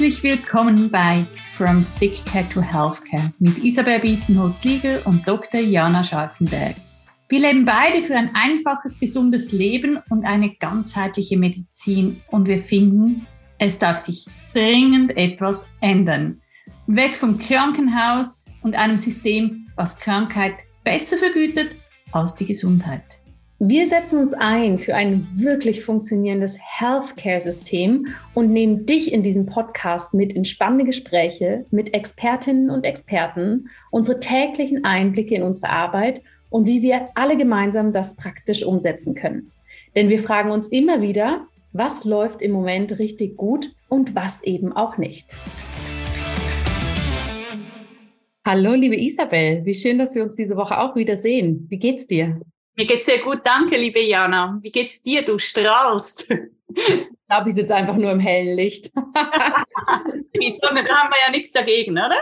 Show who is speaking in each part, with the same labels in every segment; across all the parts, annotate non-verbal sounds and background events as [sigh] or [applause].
Speaker 1: Herzlich willkommen bei From Sick Care to Healthcare mit Isabel Bietenholz-Lieger und Dr. Jana Scharfenberg. Wir leben beide für ein einfaches, gesundes Leben und eine ganzheitliche Medizin und wir finden, es darf sich dringend etwas ändern. Weg vom Krankenhaus und einem System, was Krankheit besser vergütet als die Gesundheit.
Speaker 2: Wir setzen uns ein für ein wirklich funktionierendes Healthcare-System und nehmen dich in diesem Podcast mit in spannende Gespräche mit Expertinnen und Experten, unsere täglichen Einblicke in unsere Arbeit und wie wir alle gemeinsam das praktisch umsetzen können. Denn wir fragen uns immer wieder, was läuft im Moment richtig gut und was eben auch nicht. Hallo, liebe Isabel, wie schön, dass wir uns diese Woche auch wieder sehen. Wie geht's dir?
Speaker 1: Mir geht's sehr gut, danke, liebe Jana. Wie geht's dir? Du strahlst.
Speaker 2: Ich glaube, ich sitze einfach nur im hellen Licht. [laughs]
Speaker 1: Die Sonne, da haben wir ja nichts dagegen, oder?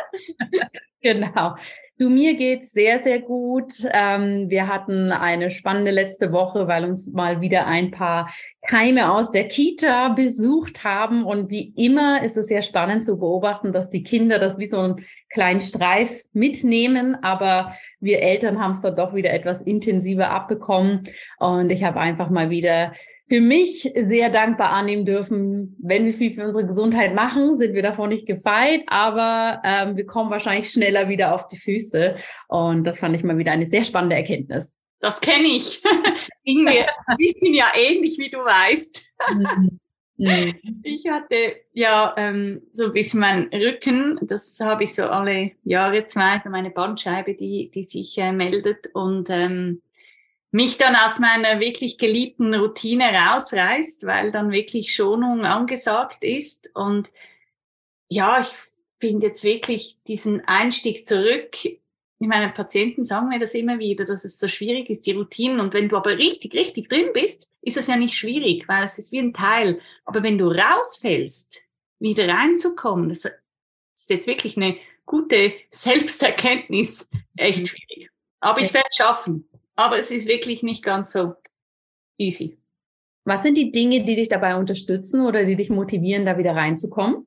Speaker 2: Genau. Du, mir geht's sehr, sehr gut. Ähm, wir hatten eine spannende letzte Woche, weil uns mal wieder ein paar Keime aus der Kita besucht haben. Und wie immer ist es sehr spannend zu beobachten, dass die Kinder das wie so einen kleinen Streif mitnehmen. Aber wir Eltern haben es dann doch wieder etwas intensiver abbekommen. Und ich habe einfach mal wieder für mich sehr dankbar annehmen dürfen. Wenn wir viel für unsere Gesundheit machen, sind wir davon nicht gefeit, aber ähm, wir kommen wahrscheinlich schneller wieder auf die Füße. Und das fand ich mal wieder eine sehr spannende Erkenntnis.
Speaker 1: Das kenne ich. [laughs] Ging mir ein bisschen ja ähnlich, wie du weißt. [laughs] Mhm. Mhm. Ich hatte ja ähm, so ein bisschen meinen Rücken, das habe ich so alle Jahre zwei, so meine Bandscheibe, die, die sich äh, meldet. Und ähm, mich dann aus meiner wirklich geliebten Routine rausreißt, weil dann wirklich Schonung angesagt ist. Und ja, ich finde jetzt wirklich diesen Einstieg zurück. Ich meine, Patienten sagen mir das immer wieder, dass es so schwierig ist, die Routinen. Und wenn du aber richtig, richtig drin bist, ist es ja nicht schwierig, weil es ist wie ein Teil. Aber wenn du rausfällst, wieder reinzukommen, das ist jetzt wirklich eine gute Selbsterkenntnis, echt mhm. schwierig. Aber ich werde es schaffen. Aber es ist wirklich nicht ganz so easy.
Speaker 2: Was sind die Dinge, die dich dabei unterstützen oder die dich motivieren, da wieder reinzukommen?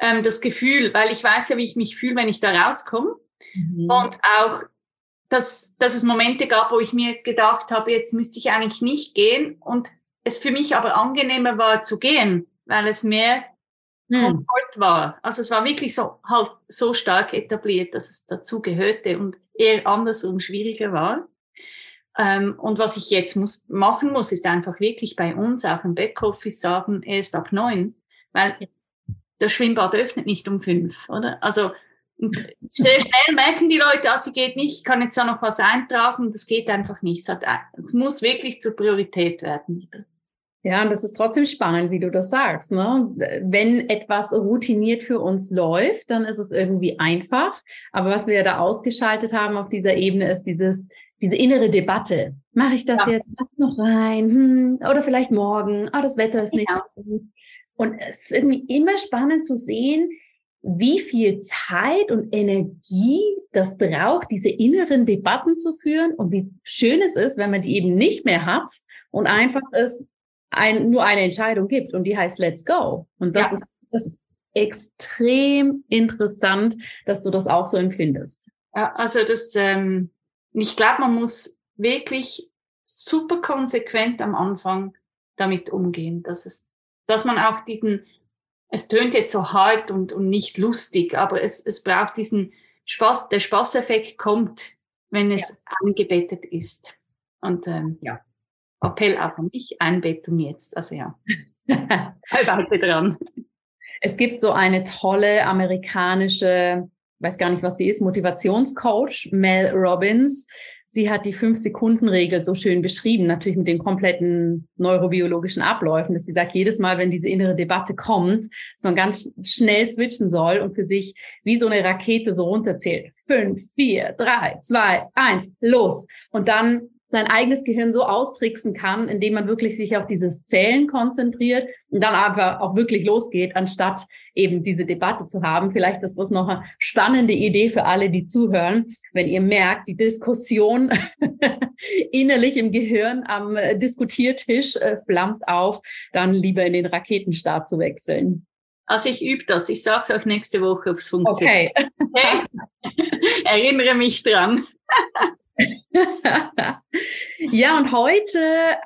Speaker 1: Ähm, das Gefühl, weil ich weiß ja, wie ich mich fühle, wenn ich da rauskomme. Mhm. Und auch, dass, dass es Momente gab, wo ich mir gedacht habe, jetzt müsste ich eigentlich nicht gehen. Und es für mich aber angenehmer war zu gehen, weil es mehr mhm. Komfort war. Also es war wirklich so halt so stark etabliert, dass es dazu gehörte und eher andersrum schwieriger war. Ähm, und was ich jetzt muss, machen muss, ist einfach wirklich bei uns auch im Backoffice sagen, erst ab neun, weil das Schwimmbad öffnet nicht um fünf, oder? Also sehr schnell merken die Leute, sie geht nicht, ich kann jetzt da noch was eintragen, das geht einfach nicht. Es muss wirklich zur Priorität werden.
Speaker 2: Ja, und das ist trotzdem spannend, wie du das sagst. Ne? Wenn etwas routiniert für uns läuft, dann ist es irgendwie einfach. Aber was wir da ausgeschaltet haben auf dieser Ebene ist dieses, diese innere Debatte. Mache ich das ja. jetzt noch rein? Hm, oder vielleicht morgen? Ah, das Wetter ist nicht ja. so gut. Und es ist irgendwie immer spannend zu sehen, wie viel Zeit und Energie das braucht, diese inneren Debatten zu führen und wie schön es ist, wenn man die eben nicht mehr hat und einfach es ein, nur eine Entscheidung gibt und die heißt Let's Go. Und das ja. ist, das ist extrem interessant, dass du das auch so empfindest.
Speaker 1: Ja, also das, ähm, ich glaube, man muss wirklich super konsequent am Anfang damit umgehen, dass es, dass man auch diesen, es tönt jetzt so hart und, und nicht lustig, aber es, es braucht diesen Spaß, der Spaßeffekt kommt, wenn es ja. angebettet ist. Und ähm, ja, Appell auch an mich, Einbettung jetzt. Also ja, [laughs]
Speaker 2: halte dran. Es gibt so eine tolle amerikanische, weiß gar nicht, was sie ist, Motivationscoach, Mel Robbins. Sie hat die Fünf-Sekunden-Regel so schön beschrieben, natürlich mit den kompletten neurobiologischen Abläufen, dass sie sagt, jedes Mal, wenn diese innere Debatte kommt, dass man ganz schnell switchen soll und für sich wie so eine Rakete so runterzählt. Fünf, vier, drei, zwei, eins, los. Und dann sein eigenes Gehirn so austricksen kann, indem man wirklich sich auf dieses Zählen konzentriert und dann einfach auch wirklich losgeht, anstatt eben diese Debatte zu haben. Vielleicht ist das noch eine spannende Idee für alle, die zuhören. Wenn ihr merkt, die Diskussion [laughs] innerlich im Gehirn am Diskutiertisch äh, flammt auf, dann lieber in den Raketenstart zu wechseln.
Speaker 1: Also ich übe das. Ich sage es auch nächste Woche, ob es funktioniert. Okay. okay. [laughs] Erinnere mich dran. [laughs]
Speaker 2: ja, und heute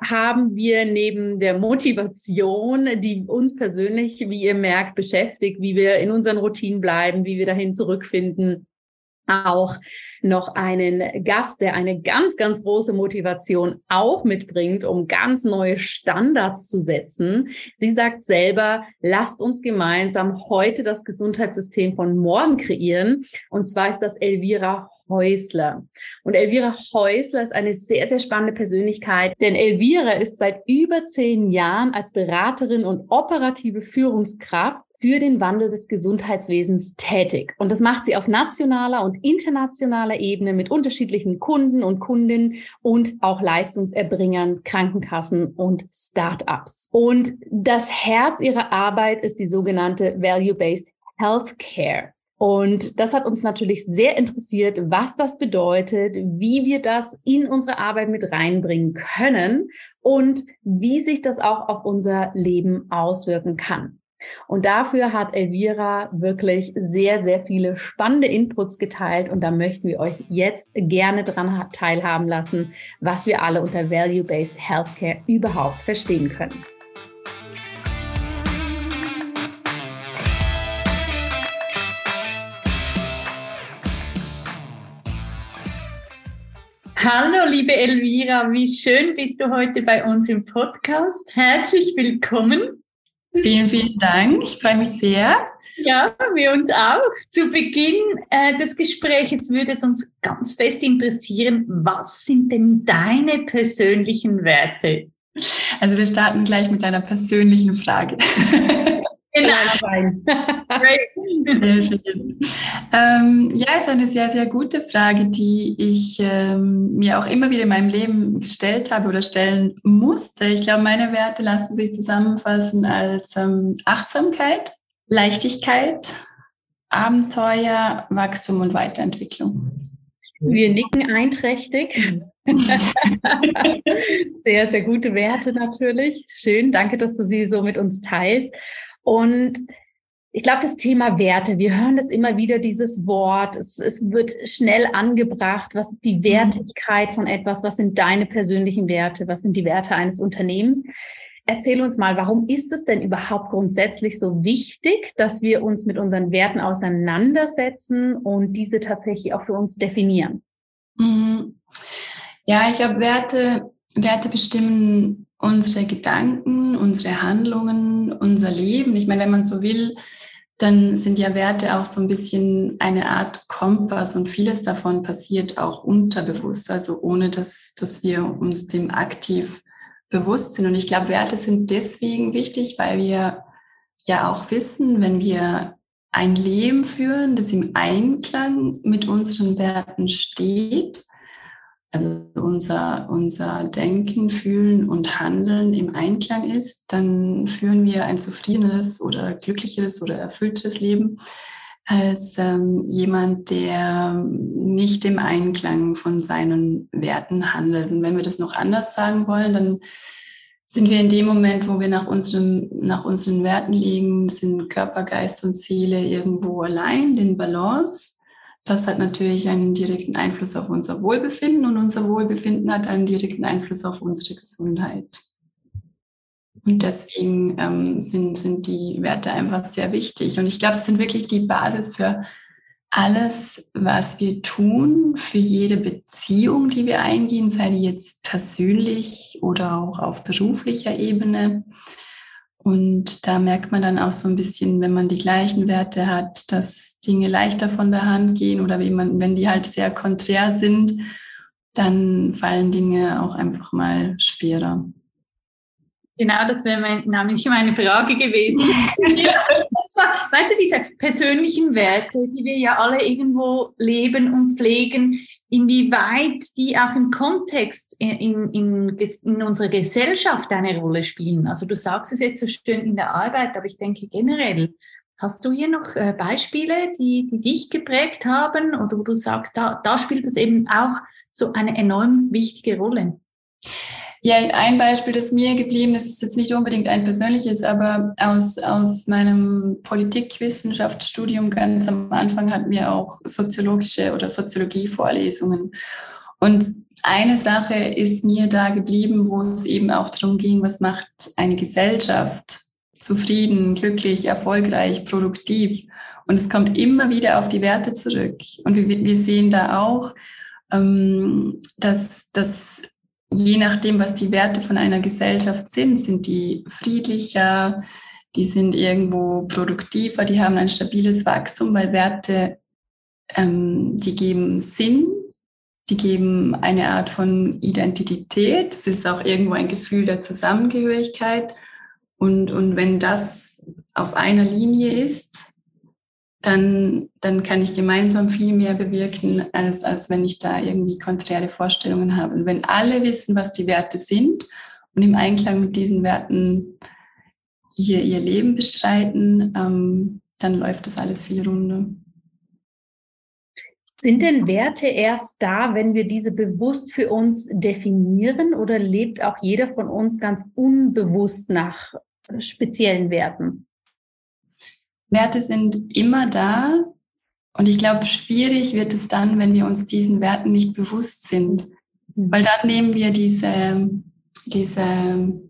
Speaker 2: haben wir neben der Motivation, die uns persönlich, wie ihr merkt, beschäftigt, wie wir in unseren Routinen bleiben, wie wir dahin zurückfinden, auch noch einen Gast, der eine ganz, ganz große Motivation auch mitbringt, um ganz neue Standards zu setzen. Sie sagt selber, lasst uns gemeinsam heute das Gesundheitssystem von morgen kreieren. Und zwar ist das Elvira Häusler. Und Elvira Häusler ist eine sehr, sehr spannende Persönlichkeit, denn Elvira ist seit über zehn Jahren als Beraterin und operative Führungskraft für den Wandel des Gesundheitswesens tätig. Und das macht sie auf nationaler und internationaler Ebene mit unterschiedlichen Kunden und Kundinnen und auch Leistungserbringern, Krankenkassen und Startups. Und das Herz ihrer Arbeit ist die sogenannte Value-Based Healthcare. Und das hat uns natürlich sehr interessiert, was das bedeutet, wie wir das in unsere Arbeit mit reinbringen können und wie sich das auch auf unser Leben auswirken kann. Und dafür hat Elvira wirklich sehr, sehr viele spannende Inputs geteilt und da möchten wir euch jetzt gerne dran teilhaben lassen, was wir alle unter Value-Based Healthcare überhaupt verstehen können.
Speaker 1: Hallo, liebe Elvira, wie schön bist du heute bei uns im Podcast. Herzlich willkommen.
Speaker 3: Vielen, vielen Dank. Ich freue mich sehr.
Speaker 1: Ja, wir uns auch. Zu Beginn äh, des Gesprächs würde es uns ganz fest interessieren, was sind denn deine persönlichen Werte?
Speaker 3: Also wir starten gleich mit einer persönlichen Frage. [laughs] [laughs] Sehr schön. Ähm, ja, ist eine sehr, sehr gute Frage, die ich ähm, mir auch immer wieder in meinem Leben gestellt habe oder stellen musste. Ich glaube, meine Werte lassen sich zusammenfassen als ähm, Achtsamkeit, Leichtigkeit, Abenteuer, Wachstum und Weiterentwicklung.
Speaker 2: Wir nicken einträchtig. [laughs] sehr, sehr gute Werte natürlich. Schön, danke, dass du sie so mit uns teilst. Und ich glaube, das Thema Werte, wir hören das immer wieder, dieses Wort, es, es wird schnell angebracht. Was ist die mhm. Wertigkeit von etwas? Was sind deine persönlichen Werte? Was sind die Werte eines Unternehmens? Erzähl uns mal, warum ist es denn überhaupt grundsätzlich so wichtig, dass wir uns mit unseren Werten auseinandersetzen und diese tatsächlich auch für uns definieren?
Speaker 3: Mhm. Ja, ich glaube, Werte, Werte bestimmen unsere Gedanken, unsere Handlungen, unser Leben. Ich meine, wenn man so will, dann sind ja Werte auch so ein bisschen eine Art Kompass und vieles davon passiert auch unterbewusst, also ohne dass, dass wir uns dem aktiv bewusst sind. Und ich glaube, Werte sind deswegen wichtig, weil wir ja auch wissen, wenn wir ein Leben führen, das im Einklang mit unseren Werten steht, also unser, unser Denken, Fühlen und Handeln im Einklang ist, dann führen wir ein zufriedenes oder glückliches oder erfülltes Leben als ähm, jemand, der nicht im Einklang von seinen Werten handelt. Und wenn wir das noch anders sagen wollen, dann sind wir in dem Moment, wo wir nach, unserem, nach unseren Werten liegen, sind Körper, Geist und Seele irgendwo allein, in Balance. Das hat natürlich einen direkten Einfluss auf unser Wohlbefinden und unser Wohlbefinden hat einen direkten Einfluss auf unsere Gesundheit. Und deswegen ähm, sind, sind die Werte einfach sehr wichtig. Und ich glaube, es sind wirklich die Basis für alles, was wir tun, für jede Beziehung, die wir eingehen, sei die jetzt persönlich oder auch auf beruflicher Ebene. Und da merkt man dann auch so ein bisschen, wenn man die gleichen Werte hat, dass Dinge leichter von der Hand gehen oder wie man, wenn die halt sehr konträr sind, dann fallen Dinge auch einfach mal schwerer.
Speaker 1: Genau, das wäre mein, nämlich meine Frage gewesen. [laughs] weißt du, diese persönlichen Werte, die wir ja alle irgendwo leben und pflegen, inwieweit die auch im Kontext in, in, in unserer Gesellschaft eine Rolle spielen. Also du sagst es jetzt so schön in der Arbeit, aber ich denke generell, hast du hier noch äh, Beispiele, die, die dich geprägt haben oder wo du sagst, da, da spielt es eben auch so eine enorm wichtige Rolle?
Speaker 3: Ja, ein Beispiel, das mir geblieben ist, ist jetzt nicht unbedingt ein persönliches, aber aus, aus meinem Politikwissenschaftsstudium ganz am Anfang hatten wir auch soziologische oder Soziologie-Vorlesungen. Und eine Sache ist mir da geblieben, wo es eben auch darum ging, was macht eine Gesellschaft zufrieden, glücklich, erfolgreich, produktiv. Und es kommt immer wieder auf die Werte zurück. Und wir, wir sehen da auch, ähm, dass, dass je nachdem, was die Werte von einer Gesellschaft sind, sind die friedlicher, die sind irgendwo produktiver, die haben ein stabiles Wachstum, weil Werte, ähm, die geben Sinn, die geben eine Art von Identität. Es ist auch irgendwo ein Gefühl der Zusammengehörigkeit. Und, und wenn das auf einer Linie ist, dann, dann kann ich gemeinsam viel mehr bewirken, als, als wenn ich da irgendwie konträre Vorstellungen habe. Und wenn alle wissen, was die Werte sind und im Einklang mit diesen Werten ihr, ihr Leben bestreiten, ähm, dann läuft das alles viel runder.
Speaker 2: Sind denn Werte erst da, wenn wir diese bewusst für uns definieren oder lebt auch jeder von uns ganz unbewusst nach speziellen Werten?
Speaker 3: Werte sind immer da. Und ich glaube, schwierig wird es dann, wenn wir uns diesen Werten nicht bewusst sind. Mhm. Weil dann nehmen wir diese, diese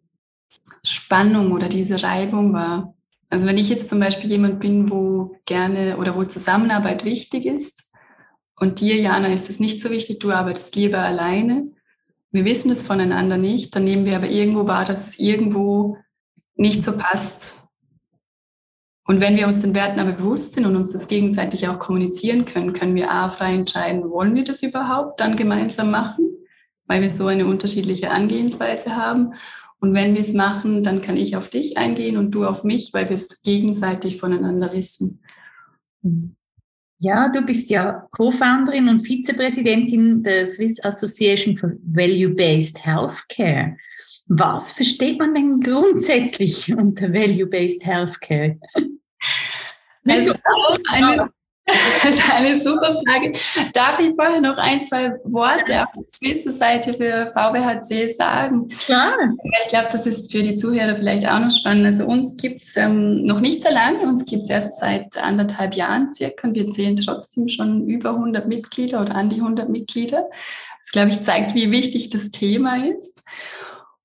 Speaker 3: Spannung oder diese Reibung wahr. Also wenn ich jetzt zum Beispiel jemand bin, wo gerne oder wo Zusammenarbeit wichtig ist und dir, Jana, ist es nicht so wichtig, du arbeitest lieber alleine, wir wissen es voneinander nicht, dann nehmen wir aber irgendwo wahr, dass es irgendwo nicht so passt. Und wenn wir uns den Werten aber bewusst sind und uns das gegenseitig auch kommunizieren können, können wir A, frei entscheiden, wollen wir das überhaupt dann gemeinsam machen, weil wir so eine unterschiedliche Angehensweise haben. Und wenn wir es machen, dann kann ich auf dich eingehen und du auf mich, weil wir es gegenseitig voneinander wissen.
Speaker 1: Ja, du bist ja Co-Founderin und Vizepräsidentin der Swiss Association for Value-Based Healthcare. Was versteht man denn grundsätzlich [laughs] unter Value-Based Healthcare?
Speaker 3: Also eine, [laughs] eine super Frage. Darf ich vorher noch ein, zwei Worte auf der Seite für VBHC sagen? Klar. Ich glaube, das ist für die Zuhörer vielleicht auch noch spannend. Also uns gibt es ähm, noch nicht so lange, uns gibt es erst seit anderthalb Jahren circa und wir zählen trotzdem schon über 100 Mitglieder oder an die 100 Mitglieder. Das, glaube ich, zeigt, wie wichtig das Thema ist.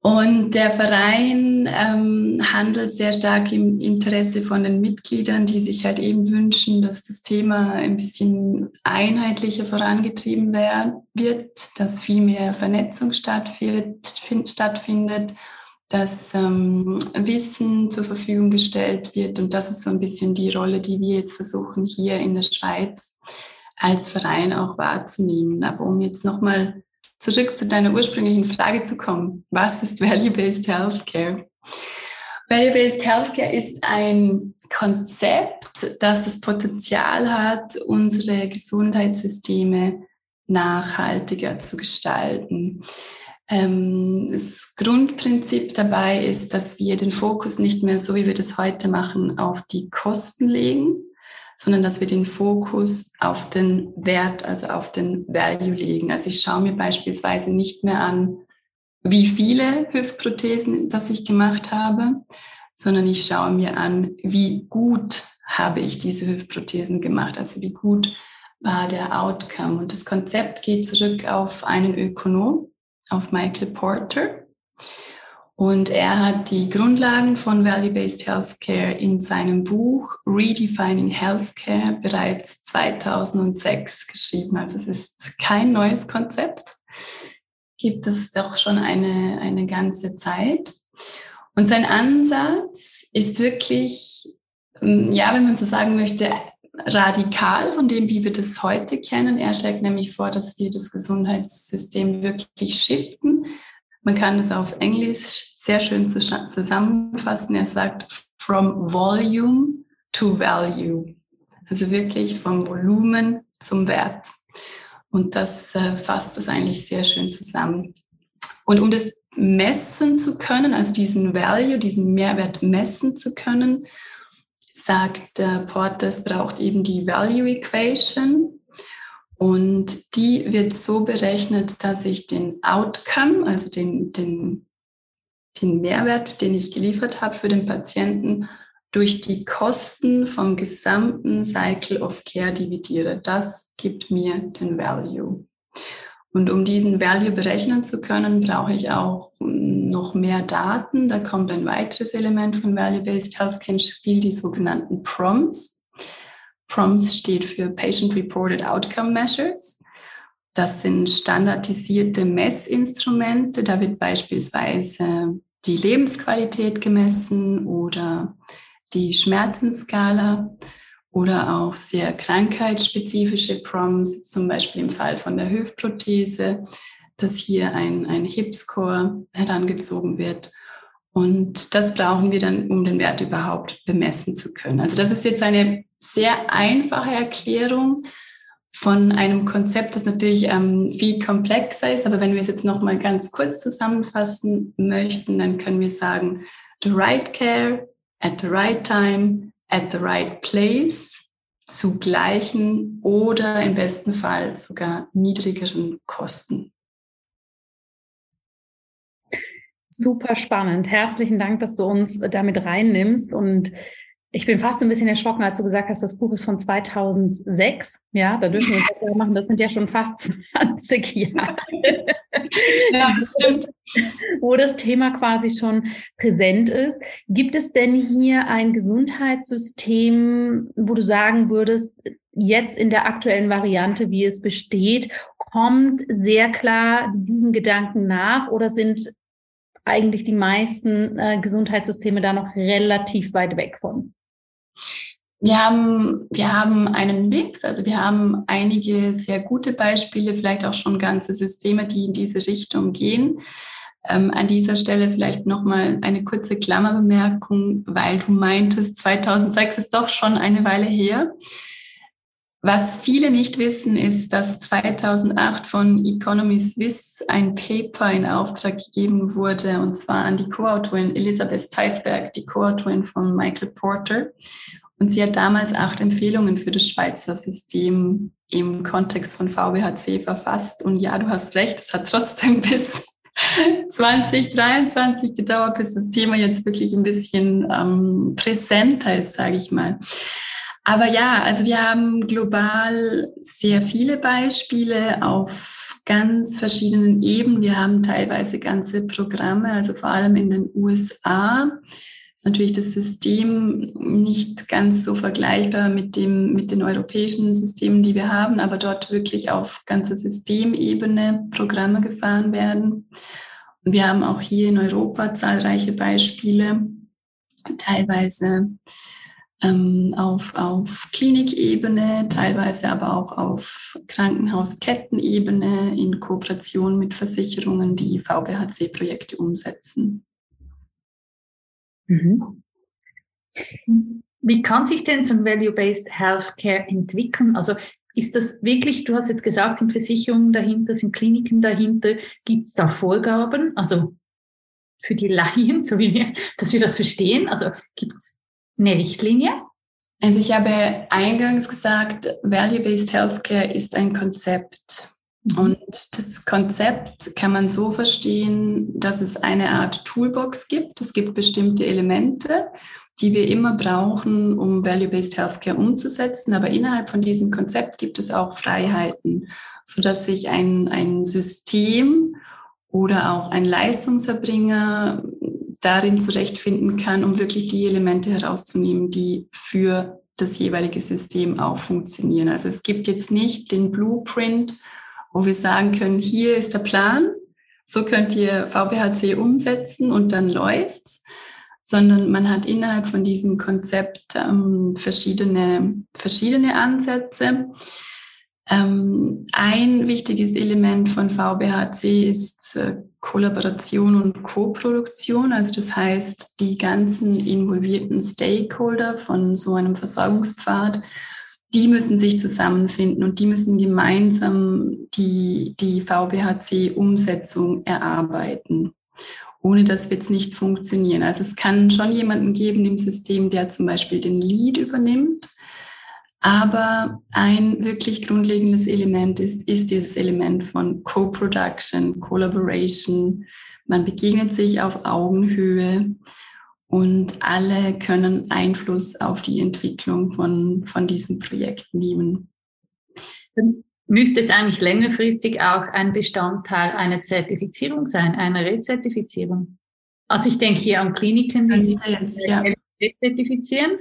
Speaker 3: Und der Verein ähm, handelt sehr stark im Interesse von den Mitgliedern, die sich halt eben wünschen, dass das Thema ein bisschen einheitlicher vorangetrieben wird, dass viel mehr Vernetzung stattfindet, dass ähm, Wissen zur Verfügung gestellt wird. Und das ist so ein bisschen die Rolle, die wir jetzt versuchen, hier in der Schweiz als Verein auch wahrzunehmen. Aber um jetzt nochmal zurück zu deiner ursprünglichen Frage zu kommen. Was ist Value-Based Healthcare? Value-Based Healthcare ist ein Konzept, das das Potenzial hat, unsere Gesundheitssysteme nachhaltiger zu gestalten. Ähm, das Grundprinzip dabei ist, dass wir den Fokus nicht mehr so, wie wir das heute machen, auf die Kosten legen, sondern dass wir den Fokus auf den Wert, also auf den Value legen. Also ich schaue mir beispielsweise nicht mehr an, wie viele Hüftprothesen das ich gemacht habe, sondern ich schaue mir an, wie gut habe ich diese Hüftprothesen gemacht, also wie gut war der Outcome. Und das Konzept geht zurück auf einen Ökonom, auf Michael Porter. Und er hat die Grundlagen von Value-Based Healthcare in seinem Buch Redefining Healthcare bereits 2006 geschrieben. Also es ist kein neues Konzept, gibt es doch schon eine, eine ganze Zeit. Und sein Ansatz ist wirklich, ähm, ja, wenn man so sagen möchte, radikal von dem, wie wir das heute kennen. Er schlägt nämlich vor, dass wir das Gesundheitssystem wirklich shiften man kann es auf Englisch sehr schön zusammenfassen. Er sagt, from volume to value. Also wirklich vom Volumen zum Wert. Und das äh, fasst das eigentlich sehr schön zusammen. Und um das messen zu können, also diesen Value, diesen Mehrwert messen zu können, sagt äh, Porter, es braucht eben die Value Equation. Und die wird so berechnet, dass ich den Outcome, also den, den, den Mehrwert, den ich geliefert habe für den Patienten, durch die Kosten vom gesamten Cycle of Care dividiere. Das gibt mir den Value. Und um diesen Value berechnen zu können, brauche ich auch noch mehr Daten. Da kommt ein weiteres Element von Value-Based Healthcare ins Spiel, die sogenannten Prompts. Prompts steht für Patient Reported Outcome Measures. Das sind standardisierte Messinstrumente. Da wird beispielsweise die Lebensqualität gemessen oder die Schmerzensskala oder auch sehr krankheitsspezifische Prompts, zum Beispiel im Fall von der Hüftprothese, dass hier ein, ein HIP-Score herangezogen wird. Und das brauchen wir dann, um den Wert überhaupt bemessen zu können. Also das ist jetzt eine sehr einfache Erklärung von einem Konzept, das natürlich ähm, viel komplexer ist. Aber wenn wir es jetzt noch mal ganz kurz zusammenfassen möchten, dann können wir sagen, the right care at the right time, at the right place, zu gleichen oder im besten Fall sogar niedrigeren Kosten.
Speaker 2: Super spannend. Herzlichen Dank, dass du uns damit reinnimmst und ich bin fast ein bisschen erschrocken, als du gesagt hast, das Buch ist von 2006. Ja, da dürfen wir uns das machen. Das sind ja schon fast 20 Jahre. [laughs] Ja, das stimmt. Wo das Thema quasi schon präsent ist. Gibt es denn hier ein Gesundheitssystem, wo du sagen würdest, jetzt in der aktuellen Variante, wie es besteht, kommt sehr klar diesen Gedanken nach oder sind eigentlich die meisten äh, Gesundheitssysteme da noch relativ weit weg von?
Speaker 3: Wir haben, wir haben einen Mix, also wir haben einige sehr gute Beispiele, vielleicht auch schon ganze Systeme, die in diese Richtung gehen. Ähm, an dieser Stelle vielleicht nochmal eine kurze Klammerbemerkung, weil du meintest, 2006 ist doch schon eine Weile her. Was viele nicht wissen, ist, dass 2008 von Economy Swiss ein Paper in Auftrag gegeben wurde, und zwar an die Co-Autorin Elisabeth Teithberg, die Co-Autorin von Michael Porter. Und sie hat damals acht Empfehlungen für das Schweizer System im Kontext von VBHC verfasst. Und ja, du hast recht, es hat trotzdem [laughs] bis 2023 gedauert, bis das Thema jetzt wirklich ein bisschen ähm, präsenter ist, sage ich mal. Aber ja, also wir haben global sehr viele Beispiele auf ganz verschiedenen Ebenen. Wir haben teilweise ganze Programme, also vor allem in den USA ist natürlich das System nicht ganz so vergleichbar mit dem, mit den europäischen Systemen, die wir haben, aber dort wirklich auf ganzer Systemebene Programme gefahren werden. Und wir haben auch hier in Europa zahlreiche Beispiele, teilweise ähm, auf, auf Klinikebene, teilweise aber auch auf Krankenhauskettenebene in Kooperation mit Versicherungen, die VBHC-Projekte umsetzen.
Speaker 1: Mhm. Wie kann sich denn so ein Value-Based Healthcare entwickeln? Also ist das wirklich, du hast jetzt gesagt, sind Versicherungen dahinter, sind Kliniken dahinter, gibt es da Vorgaben? Also für die Laien, [laughs] so wie wir, dass wir das verstehen? Also gibt es eine Richtlinie?
Speaker 3: Also ich habe eingangs gesagt, Value-Based Healthcare ist ein Konzept. Mhm. Und das Konzept kann man so verstehen, dass es eine Art Toolbox gibt. Es gibt bestimmte Elemente, die wir immer brauchen, um Value-Based Healthcare umzusetzen. Aber innerhalb von diesem Konzept gibt es auch Freiheiten, sodass sich ein, ein System oder auch ein Leistungserbringer darin zurechtfinden kann, um wirklich die Elemente herauszunehmen, die für das jeweilige System auch funktionieren. Also es gibt jetzt nicht den Blueprint, wo wir sagen können, hier ist der Plan, so könnt ihr VBHC umsetzen und dann läuft's, sondern man hat innerhalb von diesem Konzept ähm, verschiedene, verschiedene Ansätze. Ähm, ein wichtiges Element von VBHC ist äh, Kollaboration und Koproduktion. Also das heißt, die ganzen involvierten Stakeholder von so einem Versorgungspfad, die müssen sich zusammenfinden und die müssen gemeinsam die, die VBHC-Umsetzung erarbeiten. Ohne das wird es nicht funktionieren. Also es kann schon jemanden geben im System, der zum Beispiel den Lead übernimmt Aber ein wirklich grundlegendes Element ist, ist dieses Element von Co-Production, Collaboration. Man begegnet sich auf Augenhöhe und alle können Einfluss auf die Entwicklung von, von diesem Projekt nehmen.
Speaker 1: Müsste es eigentlich längerfristig auch ein Bestandteil einer Zertifizierung sein, einer Rezertifizierung? Also ich denke hier an Kliniken, die sich ja. rezertifizieren.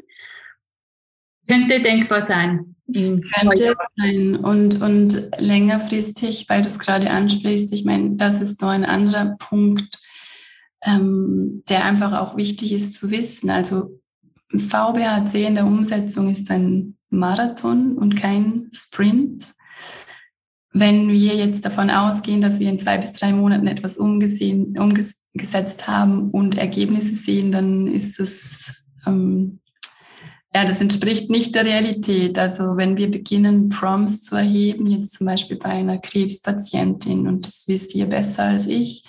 Speaker 1: Könnte denkbar sein.
Speaker 3: Könnte sein. Und, und längerfristig, weil du es gerade ansprichst, ich meine, das ist noch ein anderer Punkt, ähm, der einfach auch wichtig ist zu wissen. Also VBHC in der Umsetzung ist ein Marathon und kein Sprint. Wenn wir jetzt davon ausgehen, dass wir in zwei bis drei Monaten etwas umgesehen, umgesetzt haben und Ergebnisse sehen, dann ist das, ähm, ja, das entspricht nicht der Realität. Also wenn wir beginnen, Prompts zu erheben, jetzt zum Beispiel bei einer Krebspatientin, und das wisst ihr besser als ich,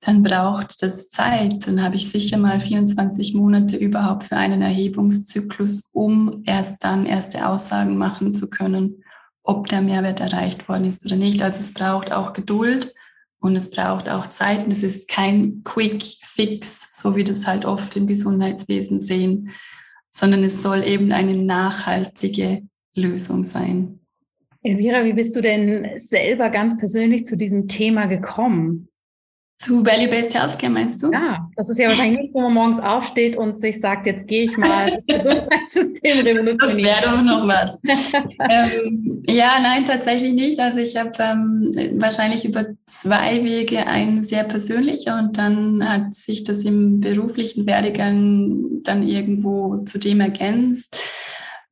Speaker 3: dann braucht das Zeit. Dann habe ich sicher mal 24 Monate überhaupt für einen Erhebungszyklus, um erst dann erste Aussagen machen zu können, ob der Mehrwert erreicht worden ist oder nicht. Also es braucht auch Geduld und es braucht auch Zeit. Und es ist kein Quick Fix, so wie das halt oft im Gesundheitswesen sehen, sondern es soll eben eine nachhaltige Lösung sein.
Speaker 2: Elvira, wie bist du denn selber ganz persönlich zu diesem Thema gekommen?
Speaker 3: Zu Value-Based Healthcare meinst du?
Speaker 2: Ja, das ist ja wahrscheinlich nicht, wo man morgens aufsteht und sich sagt, jetzt gehe ich mal [laughs] das Gesundheitssystem revolutionieren.
Speaker 3: Das wäre doch noch was. [laughs] ähm, ja, nein, tatsächlich nicht. Also ich habe ähm, wahrscheinlich über zwei Wege, ein sehr persönlicher und dann hat sich das im beruflichen Werdegang dann irgendwo zu dem ergänzt.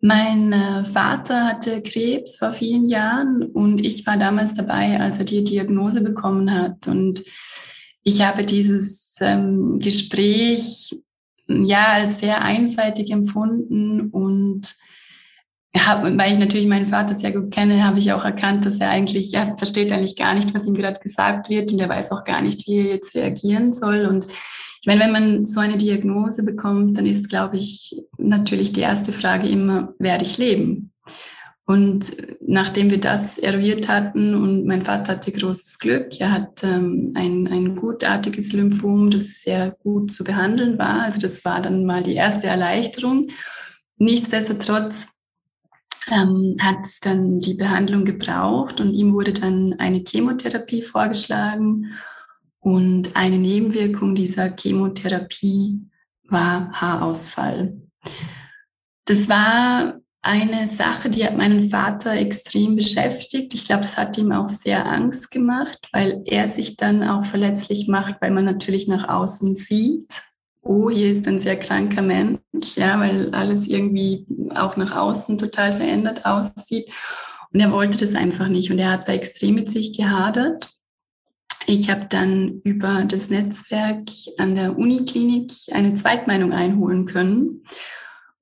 Speaker 3: Mein äh, Vater hatte Krebs vor vielen Jahren und ich war damals dabei, als er die Diagnose bekommen hat und ich habe dieses ähm, Gespräch ja als sehr einseitig empfunden und hab, weil ich natürlich meinen Vater sehr gut kenne, habe ich auch erkannt, dass er eigentlich, er versteht eigentlich gar nicht, was ihm gerade gesagt wird und er weiß auch gar nicht, wie er jetzt reagieren soll. Und ich meine, wenn man so eine Diagnose bekommt, dann ist, glaube ich, natürlich die erste Frage immer, werde ich leben? Und nachdem wir das eruiert hatten und mein Vater hatte großes Glück, er hat ähm, ein, ein gutartiges Lymphom, das sehr gut zu behandeln war. Also das war dann mal die erste Erleichterung. Nichtsdestotrotz ähm, hat es dann die Behandlung gebraucht und ihm wurde dann eine Chemotherapie vorgeschlagen. Und eine Nebenwirkung dieser Chemotherapie war Haarausfall. Das war eine Sache, die hat meinen Vater extrem beschäftigt. Ich glaube, es hat ihm auch sehr Angst gemacht, weil er sich dann auch verletzlich macht, weil man natürlich nach außen sieht, oh, hier ist ein sehr kranker Mensch, ja, weil alles irgendwie auch nach außen total verändert aussieht. Und er wollte das einfach nicht und er hat da extrem mit sich gehadert. Ich habe dann über das Netzwerk an der Uniklinik eine Zweitmeinung einholen können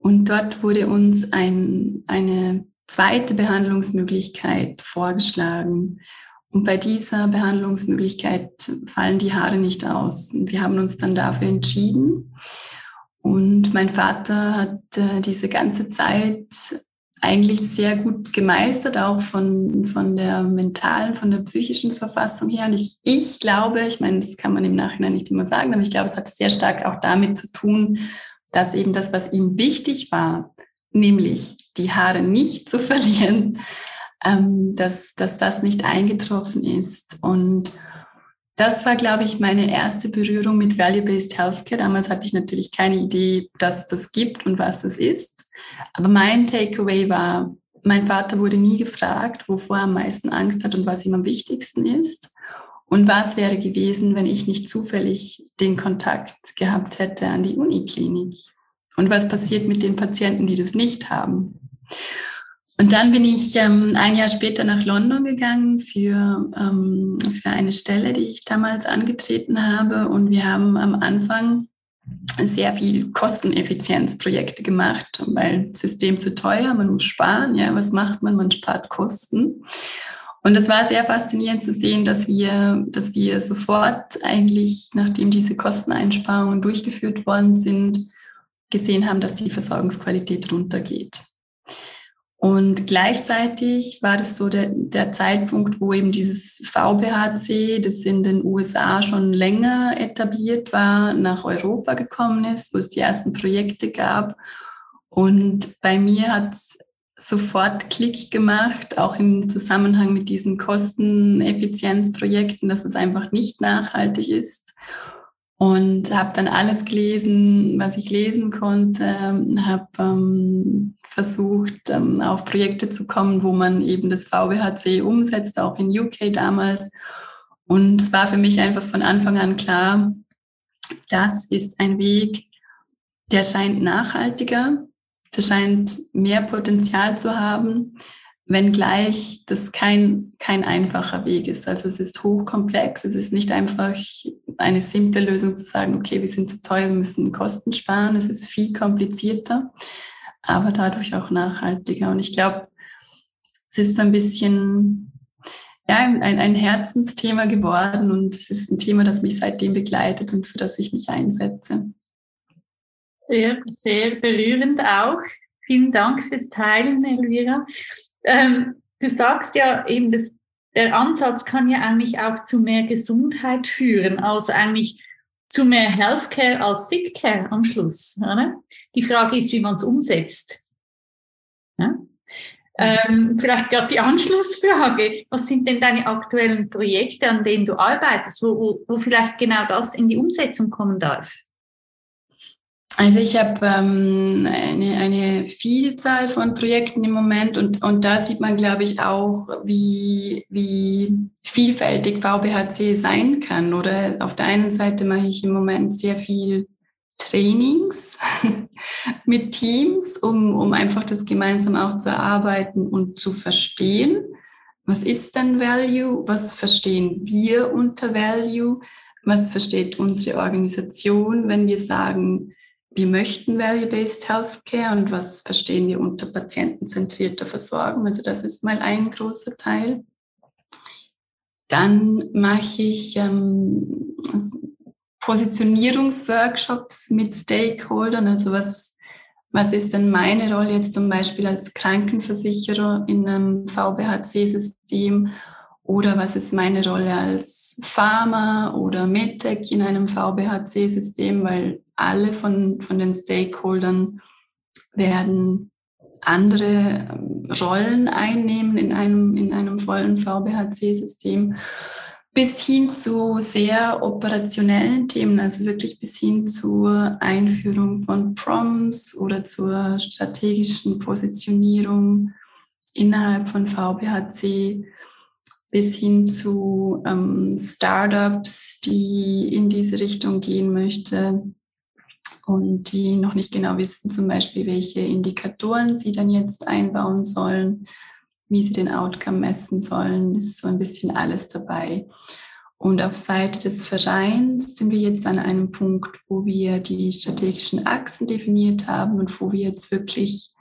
Speaker 3: und dort wurde uns ein, eine zweite Behandlungsmöglichkeit vorgeschlagen. Und bei dieser Behandlungsmöglichkeit fallen die Haare nicht aus. Und wir haben uns dann dafür entschieden. Und mein Vater hat äh, diese ganze Zeit eigentlich sehr gut gemeistert, auch von, von der mentalen, von der psychischen Verfassung her. Und ich, ich glaube, ich meine, das kann man im Nachhinein nicht immer sagen, aber ich glaube, es hat sehr stark auch damit zu tun, dass eben das, was ihm wichtig war, nämlich die Haare nicht zu [laughs] verlieren, ähm, dass, dass das nicht eingetroffen ist. Und das war, glaube ich, meine erste Berührung mit Value-Based Healthcare. Damals hatte ich natürlich keine Idee, dass das gibt und was es ist. Aber mein Takeaway war, mein Vater wurde nie gefragt, wovor er am meisten Angst hat und was ihm am wichtigsten ist. Und was wäre gewesen, wenn ich nicht zufällig den Kontakt gehabt hätte an die Uniklinik? Und was passiert mit den Patienten, die das nicht haben? Und dann bin ich ähm, ein Jahr später nach London gegangen für, ähm, für eine Stelle, die ich damals angetreten habe. Und wir haben am Anfang sehr viel Kosteneffizienzprojekte gemacht, weil System zu teuer, man muss sparen. Ja, was macht man? Man spart Kosten. Und es war sehr faszinierend zu sehen, dass wir, dass wir sofort eigentlich, nachdem diese Kosteneinsparungen durchgeführt worden sind, gesehen haben, dass die Versorgungsqualität runtergeht. Und gleichzeitig war das so der, der Zeitpunkt, wo eben dieses VBHC, das in den USA schon länger etabliert war, nach Europa gekommen ist, wo es die ersten Projekte gab. Und bei mir hat es sofort Klick gemacht, auch im Zusammenhang mit diesen Kosteneffizienzprojekten, dass es einfach nicht nachhaltig ist und habe dann alles gelesen, was ich lesen konnte, habe ähm, versucht, ähm, auf Projekte zu kommen, wo man eben das VBHC umsetzt, auch in UK damals. Und es war für mich einfach von Anfang an klar, das ist ein Weg, der scheint nachhaltiger, der scheint mehr Potenzial zu haben, wenngleich das kein, kein einfacher Weg ist. Also es ist hochkomplex, es ist nicht einfach eine simple Lösung zu sagen, okay, wir sind zu teuer, wir müssen Kosten sparen. Es ist viel komplizierter, aber dadurch auch nachhaltiger. Und ich glaube, es ist so ein bisschen ja, ein, ein Herzensthema geworden und es ist ein Thema, das mich seitdem begleitet und für das ich mich einsetze.
Speaker 1: Sehr, sehr berührend auch. Vielen Dank fürs Teilen, Elvira. Ähm, du sagst ja eben, das, der Ansatz kann ja eigentlich auch zu mehr Gesundheit führen, also eigentlich zu mehr Healthcare als Sickcare am Schluss. Oder? Die Frage ist, wie man es umsetzt. Ja? Ähm, vielleicht gerade die [laughs] Anschlussfrage. Was sind denn deine aktuellen Projekte, an denen du arbeitest, wo, wo, wo vielleicht genau das in die Umsetzung kommen darf?
Speaker 3: Also ich habe ähm, eine, eine Vielzahl von Projekten im Moment und, und da sieht man, glaube ich, auch, wie, wie vielfältig VBHC sein kann. Oder auf der einen Seite mache ich im Moment sehr viel Trainings [laughs] mit Teams, um, um einfach das gemeinsam auch zu erarbeiten und zu verstehen. Was ist denn Value? Was verstehen wir unter Value? Was versteht unsere Organisation, wenn wir sagen, wir möchten Value-Based Healthcare und was verstehen wir unter patientenzentrierter Versorgung. Also das ist mal ein großer Teil. Dann mache ich ähm, Positionierungsworkshops mit Stakeholdern. Also was, was ist denn meine Rolle jetzt zum Beispiel als Krankenversicherer in einem VBHC-System oder was ist meine Rolle als Pharma oder MedTech in einem VBHC-System, weil alle von, von den Stakeholdern werden andere ähm, Rollen einnehmen in einem, in einem vollen VBHC-System, bis hin zu sehr operationellen Themen, also wirklich bis hin zur Einführung von Proms oder zur strategischen Positionierung innerhalb von VBHC bis hin zu ähm, Startups, die in diese Richtung gehen möchten und die noch nicht genau wissen, zum Beispiel, welche Indikatoren sie dann jetzt einbauen sollen, wie sie den Outcome messen sollen, ist so ein bisschen alles dabei. Und auf Seite des Vereins sind wir jetzt an einem Punkt, wo wir die strategischen Achsen definiert haben und wo wir jetzt wirklich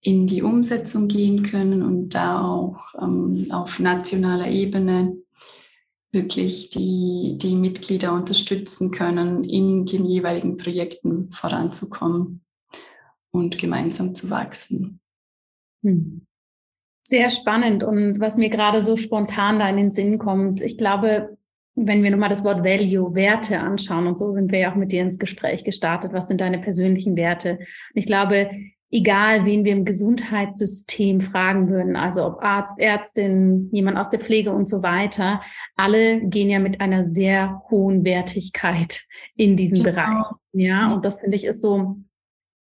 Speaker 3: in die Umsetzung gehen können und da auch ähm, auf nationaler Ebene wirklich die, die Mitglieder unterstützen können, in den jeweiligen Projekten voranzukommen und gemeinsam zu wachsen.
Speaker 2: Hm. Sehr spannend und was mir gerade so spontan da in den Sinn kommt, ich glaube, wenn wir nun mal das Wort Value, Werte anschauen und so sind wir ja auch mit dir ins Gespräch gestartet, was sind deine persönlichen Werte? Ich glaube, egal wen wir im Gesundheitssystem fragen würden, also ob Arzt, Ärztin, jemand aus der Pflege und so weiter, alle gehen ja mit einer sehr hohen Wertigkeit in diesen genau. Bereich. Ja, und das finde ich ist so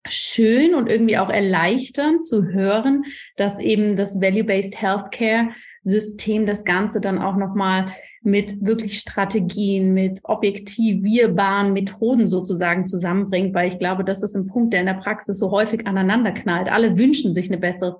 Speaker 2: schön und irgendwie auch erleichternd zu hören, dass eben das Value-Based Healthcare System das Ganze dann auch nochmal mit wirklich Strategien, mit objektivierbaren Methoden sozusagen zusammenbringt, weil ich glaube, das ist ein Punkt, der in der Praxis so häufig aneinanderknallt. Alle wünschen sich eine bessere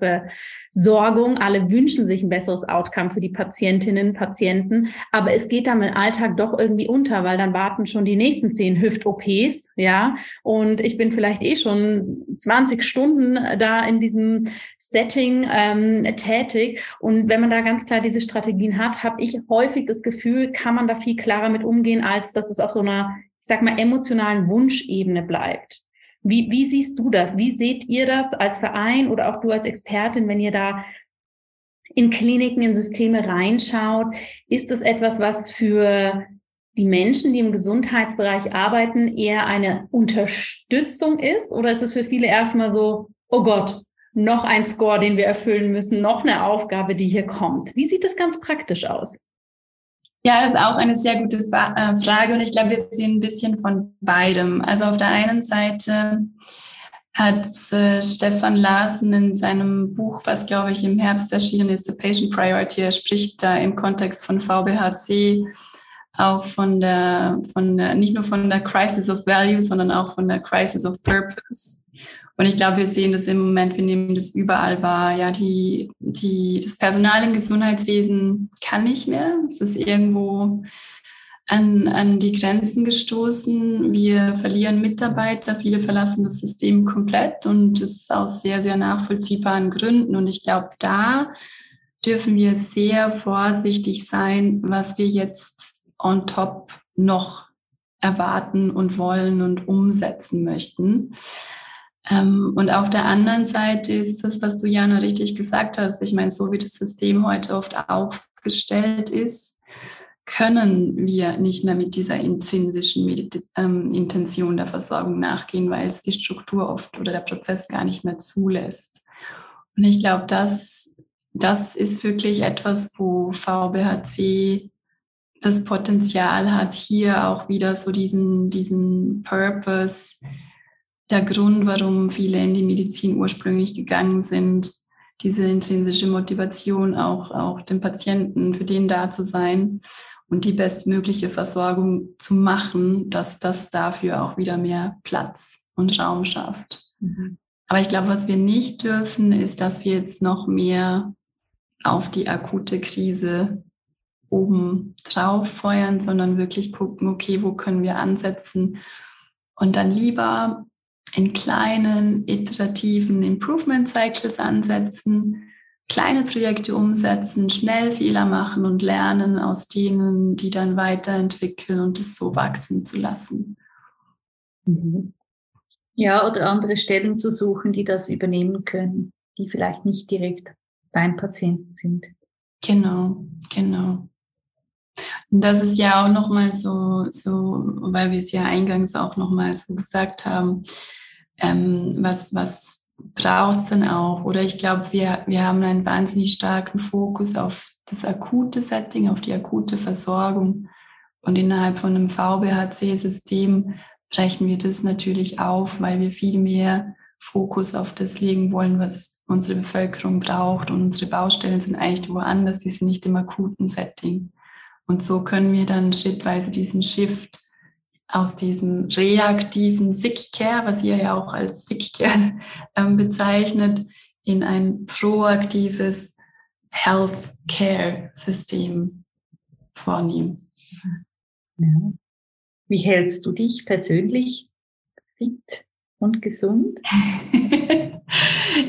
Speaker 2: Versorgung, alle wünschen sich ein besseres Outcome für die Patientinnen, Patienten, aber es geht dann im Alltag doch irgendwie unter, weil dann warten schon die nächsten zehn Hüft-OPs, ja, und ich bin vielleicht eh schon 20 Stunden da in diesem Setting ähm, tätig und wenn man da ganz klar diese Strategien hat, habe ich häufig das Gefühl, kann man da viel klarer mit umgehen, als dass es auf so einer, ich sag mal, emotionalen Wunschebene bleibt. Wie, wie siehst du das? Wie seht ihr das als Verein oder auch du als Expertin, wenn ihr da in Kliniken, in Systeme reinschaut? Ist das etwas, was für die Menschen, die im Gesundheitsbereich arbeiten, eher eine Unterstützung ist? Oder ist es für viele erstmal so, oh Gott, noch ein Score, den wir erfüllen müssen, noch eine Aufgabe, die hier kommt? Wie sieht das ganz praktisch aus?
Speaker 3: Ja, das ist auch eine sehr gute äh, Frage und ich glaube, wir sehen ein bisschen von beidem. Also auf der einen Seite hat äh, Stefan Larsen in seinem Buch, was glaube ich im Herbst erschienen ist, The Patient Priority, er spricht da im Kontext von VBHC auch von der, von der, nicht nur von der Crisis of Value, sondern auch von der Crisis of Purpose. Und ich glaube, wir sehen das im Moment, wir nehmen das überall wahr. Ja, die, die, das Personal im Gesundheitswesen kann nicht mehr. Es ist irgendwo an, an die Grenzen gestoßen. Wir verlieren Mitarbeiter, viele verlassen das System komplett und das ist aus sehr, sehr nachvollziehbaren Gründen. Und ich glaube, da dürfen wir sehr vorsichtig sein, was wir jetzt on top noch erwarten und wollen und umsetzen möchten. Ähm, und auf der anderen Seite ist das, was du, Jana, richtig gesagt hast. Ich meine, so wie das System heute oft aufgestellt ist, können wir nicht mehr mit dieser intrinsischen Medit ähm, Intention der Versorgung nachgehen, weil es die Struktur oft oder der Prozess gar nicht mehr zulässt. Und ich glaube, das, das ist wirklich etwas, wo VBHC das Potenzial hat, hier auch wieder so diesen, diesen Purpose, der Grund, warum viele in die Medizin ursprünglich gegangen sind, diese intrinsische Motivation auch, auch dem Patienten, für den da zu sein und die bestmögliche Versorgung zu machen, dass das dafür auch wieder mehr Platz und Raum schafft. Mhm. Aber ich glaube, was wir nicht dürfen, ist, dass wir jetzt noch mehr auf die akute Krise oben drauf feuern, sondern wirklich gucken, okay, wo können wir ansetzen und dann lieber in kleinen, iterativen Improvement Cycles ansetzen, kleine Projekte umsetzen, schnell Fehler machen und lernen aus denen, die dann weiterentwickeln und es so wachsen zu lassen.
Speaker 1: Mhm. Ja, oder andere Stellen zu suchen, die das übernehmen können, die vielleicht nicht direkt beim Patienten sind.
Speaker 3: Genau, genau. Und das ist ja auch nochmal so, so, weil wir es ja eingangs auch nochmal so gesagt haben, ähm, was, was braucht es denn auch? Oder ich glaube, wir, wir haben einen wahnsinnig starken Fokus auf das akute Setting, auf die akute Versorgung. Und innerhalb von einem VBHC-System brechen wir das natürlich auf, weil wir viel mehr Fokus auf das legen wollen, was unsere Bevölkerung braucht. Und unsere Baustellen sind eigentlich woanders, die sind nicht im akuten Setting. Und so können wir dann schrittweise diesen Shift aus diesem reaktiven Sick Care, was ihr ja auch als Sick Care [laughs] ähm, bezeichnet, in ein proaktives Health Care System vornehmen.
Speaker 1: Ja. Wie hältst du dich persönlich fit und gesund? [laughs]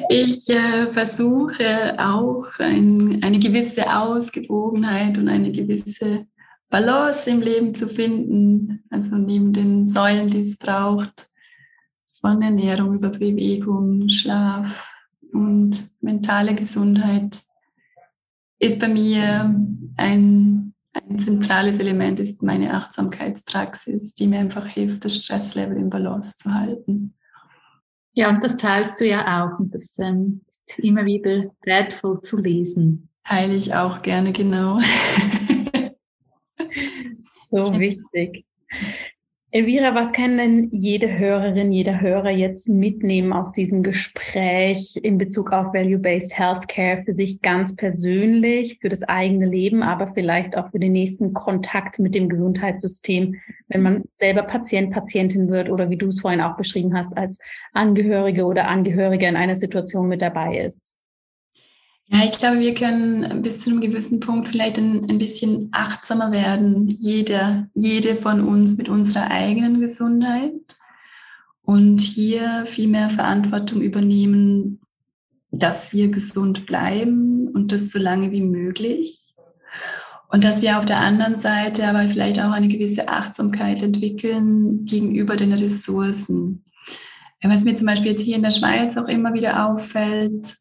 Speaker 3: ich äh, versuche auch ein, eine gewisse Ausgewogenheit und eine gewisse Balance im Leben zu finden, also neben den Säulen, die es braucht, von Ernährung über Bewegung, Schlaf und mentale Gesundheit, ist bei mir ein, ein zentrales Element, ist meine Achtsamkeitspraxis, die mir einfach hilft, das Stresslevel im Balance zu halten.
Speaker 1: Ja, und das teilst du ja auch und das ähm, ist immer wieder wertvoll zu lesen.
Speaker 3: Teile ich auch gerne, genau. [laughs]
Speaker 2: so [laughs] wichtig. Elvira, was kann denn jede Hörerin, jeder Hörer jetzt mitnehmen aus diesem Gespräch in Bezug auf Value-Based Healthcare für sich ganz persönlich, für das eigene Leben, aber vielleicht auch für den nächsten Kontakt mit dem Gesundheitssystem, wenn man selber Patient, Patientin wird oder wie du es vorhin auch beschrieben hast, als Angehörige oder Angehöriger in einer Situation mit dabei ist?
Speaker 3: Ja, ich glaube, wir können bis zu einem gewissen Punkt vielleicht ein, ein bisschen achtsamer werden, jeder, jede von uns mit unserer eigenen Gesundheit und hier viel mehr Verantwortung übernehmen, dass wir gesund bleiben und das so lange wie möglich. Und dass wir auf der anderen Seite aber vielleicht auch eine gewisse Achtsamkeit entwickeln gegenüber den Ressourcen. Was mir zum Beispiel jetzt hier in der Schweiz auch immer wieder auffällt,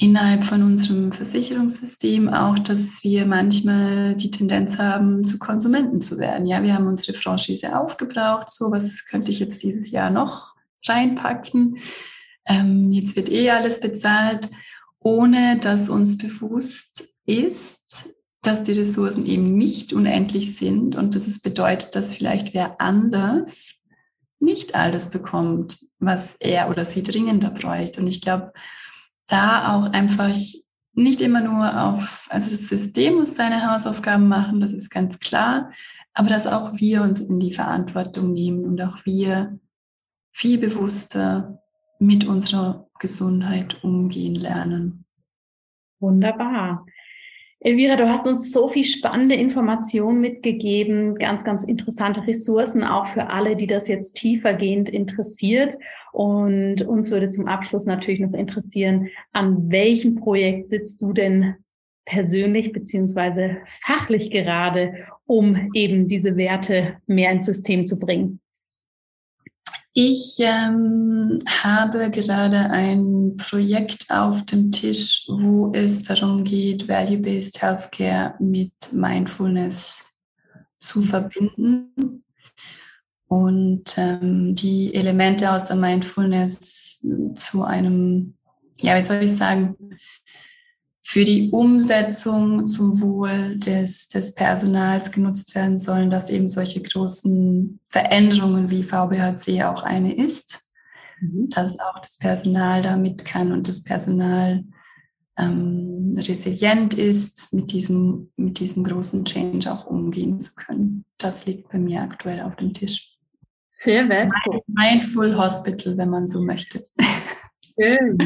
Speaker 3: innerhalb von unserem Versicherungssystem auch, dass wir manchmal die Tendenz haben, zu Konsumenten zu werden. Ja, wir haben unsere Franchise aufgebraucht. So, was könnte ich jetzt dieses Jahr noch reinpacken? Ähm, jetzt wird eh alles bezahlt, ohne dass uns bewusst ist, dass die Ressourcen eben nicht unendlich sind und dass es bedeutet, dass vielleicht wer anders nicht alles bekommt, was er oder sie dringender bräuchte. Und ich glaube, da auch einfach nicht immer nur auf, also das System muss seine Hausaufgaben machen, das ist ganz klar, aber dass auch wir uns in die Verantwortung nehmen und auch wir viel bewusster mit unserer Gesundheit umgehen lernen.
Speaker 2: Wunderbar. Elvira, du hast uns so viel spannende Informationen mitgegeben, ganz, ganz interessante Ressourcen auch für alle, die das jetzt tiefergehend interessiert. Und uns würde zum Abschluss natürlich noch interessieren, an welchem Projekt sitzt du denn persönlich beziehungsweise fachlich gerade, um eben diese Werte mehr ins System zu bringen?
Speaker 3: Ich ähm, habe gerade ein Projekt auf dem Tisch, wo es darum geht, Value-Based Healthcare mit Mindfulness zu verbinden. Und ähm, die Elemente aus der Mindfulness zu einem, ja, wie soll ich sagen, für die Umsetzung zum Wohl des, des Personals genutzt werden sollen, dass eben solche großen Veränderungen wie VBHC auch eine ist, mhm. dass auch das Personal damit kann und das Personal ähm, resilient ist, mit diesem, mit diesem großen Change auch umgehen zu können. Das liegt bei mir aktuell auf dem Tisch.
Speaker 2: Sehr wertvoll.
Speaker 3: Mindful Hospital, wenn man so möchte.
Speaker 2: Schön.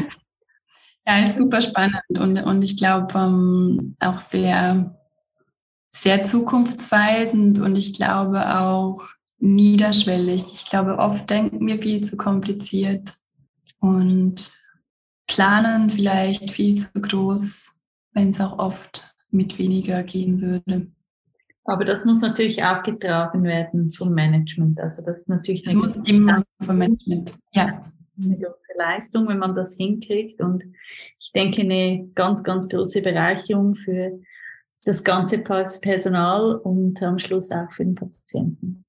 Speaker 3: Ja, ist super spannend und, und ich glaube ähm, auch sehr, sehr zukunftsweisend und ich glaube auch niederschwellig. Ich glaube, oft denken wir viel zu kompliziert und planen vielleicht viel zu groß, wenn es auch oft mit weniger gehen würde.
Speaker 1: Aber das muss natürlich aufgetragen werden vom Management. Also das ist natürlich
Speaker 3: das muss immer vom Management. Ja
Speaker 1: eine große Leistung, wenn man das hinkriegt. Und ich denke, eine ganz, ganz große Bereicherung für das ganze Personal und am Schluss auch für den Patienten.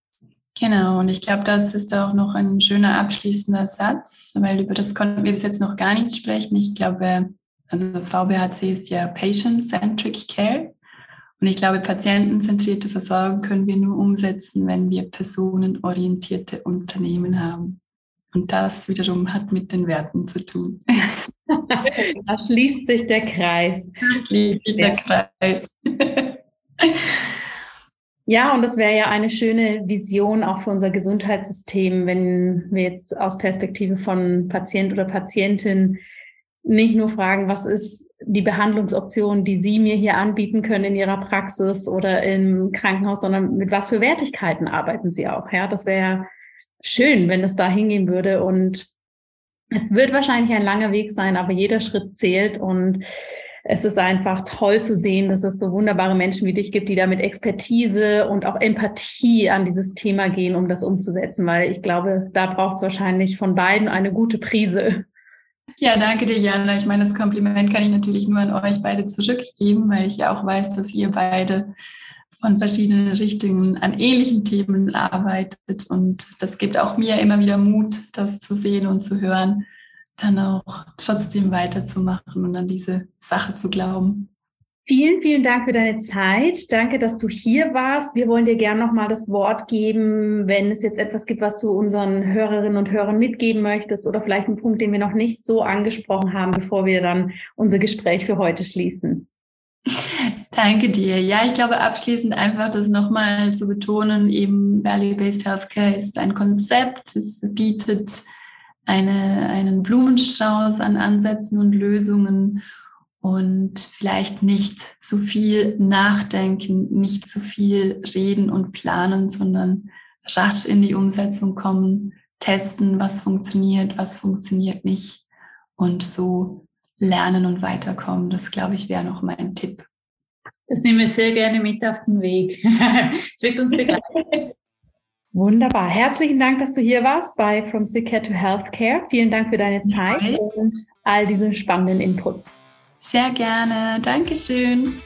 Speaker 3: Genau, und ich glaube, das ist auch noch ein schöner abschließender Satz, weil über das konnten wir bis jetzt noch gar nicht sprechen. Ich glaube, also VBHC ist ja Patient-Centric Care. Und ich glaube, patientenzentrierte Versorgung können wir nur umsetzen, wenn wir personenorientierte Unternehmen haben. Und das wiederum hat mit den Werten zu tun.
Speaker 2: da schließt sich der Kreis.
Speaker 3: Da schließt sich der Kreis.
Speaker 2: Ja, und das wäre ja eine schöne Vision auch für unser Gesundheitssystem, wenn wir jetzt aus Perspektive von Patient oder Patientin nicht nur fragen, was ist die Behandlungsoption, die Sie mir hier anbieten können in Ihrer Praxis oder im Krankenhaus, sondern mit was für Wertigkeiten arbeiten Sie auch. Ja, das wäre ja schön, wenn es da hingehen würde. Und es wird wahrscheinlich ein langer Weg sein, aber jeder Schritt zählt. Und es ist einfach toll zu sehen, dass es so wunderbare Menschen wie dich gibt, die da mit Expertise und auch Empathie an dieses Thema gehen, um das umzusetzen, weil ich glaube, da braucht es wahrscheinlich von beiden eine gute Prise.
Speaker 3: Ja, danke dir, Jana. Ich meine, das Kompliment kann ich natürlich nur an euch beide zurückgeben, weil ich ja auch weiß, dass ihr beide von verschiedenen Richtungen an ähnlichen Themen arbeitet. Und das gibt auch mir immer wieder Mut, das zu sehen und zu hören, dann auch trotzdem weiterzumachen und an diese Sache zu glauben.
Speaker 2: Vielen, vielen Dank für deine Zeit. Danke, dass du hier warst. Wir wollen dir gerne nochmal das Wort geben, wenn es jetzt etwas gibt, was du unseren Hörerinnen und Hörern mitgeben möchtest oder vielleicht einen Punkt, den wir noch nicht so angesprochen haben, bevor wir dann unser Gespräch für heute schließen. [laughs]
Speaker 3: Danke dir. Ja, ich glaube abschließend einfach das nochmal zu betonen, eben Value-Based Healthcare ist ein Konzept, es bietet eine, einen Blumenstrauß an Ansätzen und Lösungen und vielleicht nicht zu viel nachdenken, nicht zu viel reden und planen, sondern rasch in die Umsetzung kommen, testen, was funktioniert, was funktioniert nicht und so lernen und weiterkommen. Das, glaube ich, wäre noch mein Tipp.
Speaker 1: Das nehmen wir sehr gerne mit auf den Weg. [laughs] Es wird uns begleiten. [laughs]
Speaker 2: Wunderbar. Herzlichen Dank, dass du hier warst bei From Sick Care to Healthcare. Vielen Dank für deine Zeit ja. und all diese spannenden Inputs.
Speaker 3: Sehr gerne. Dankeschön.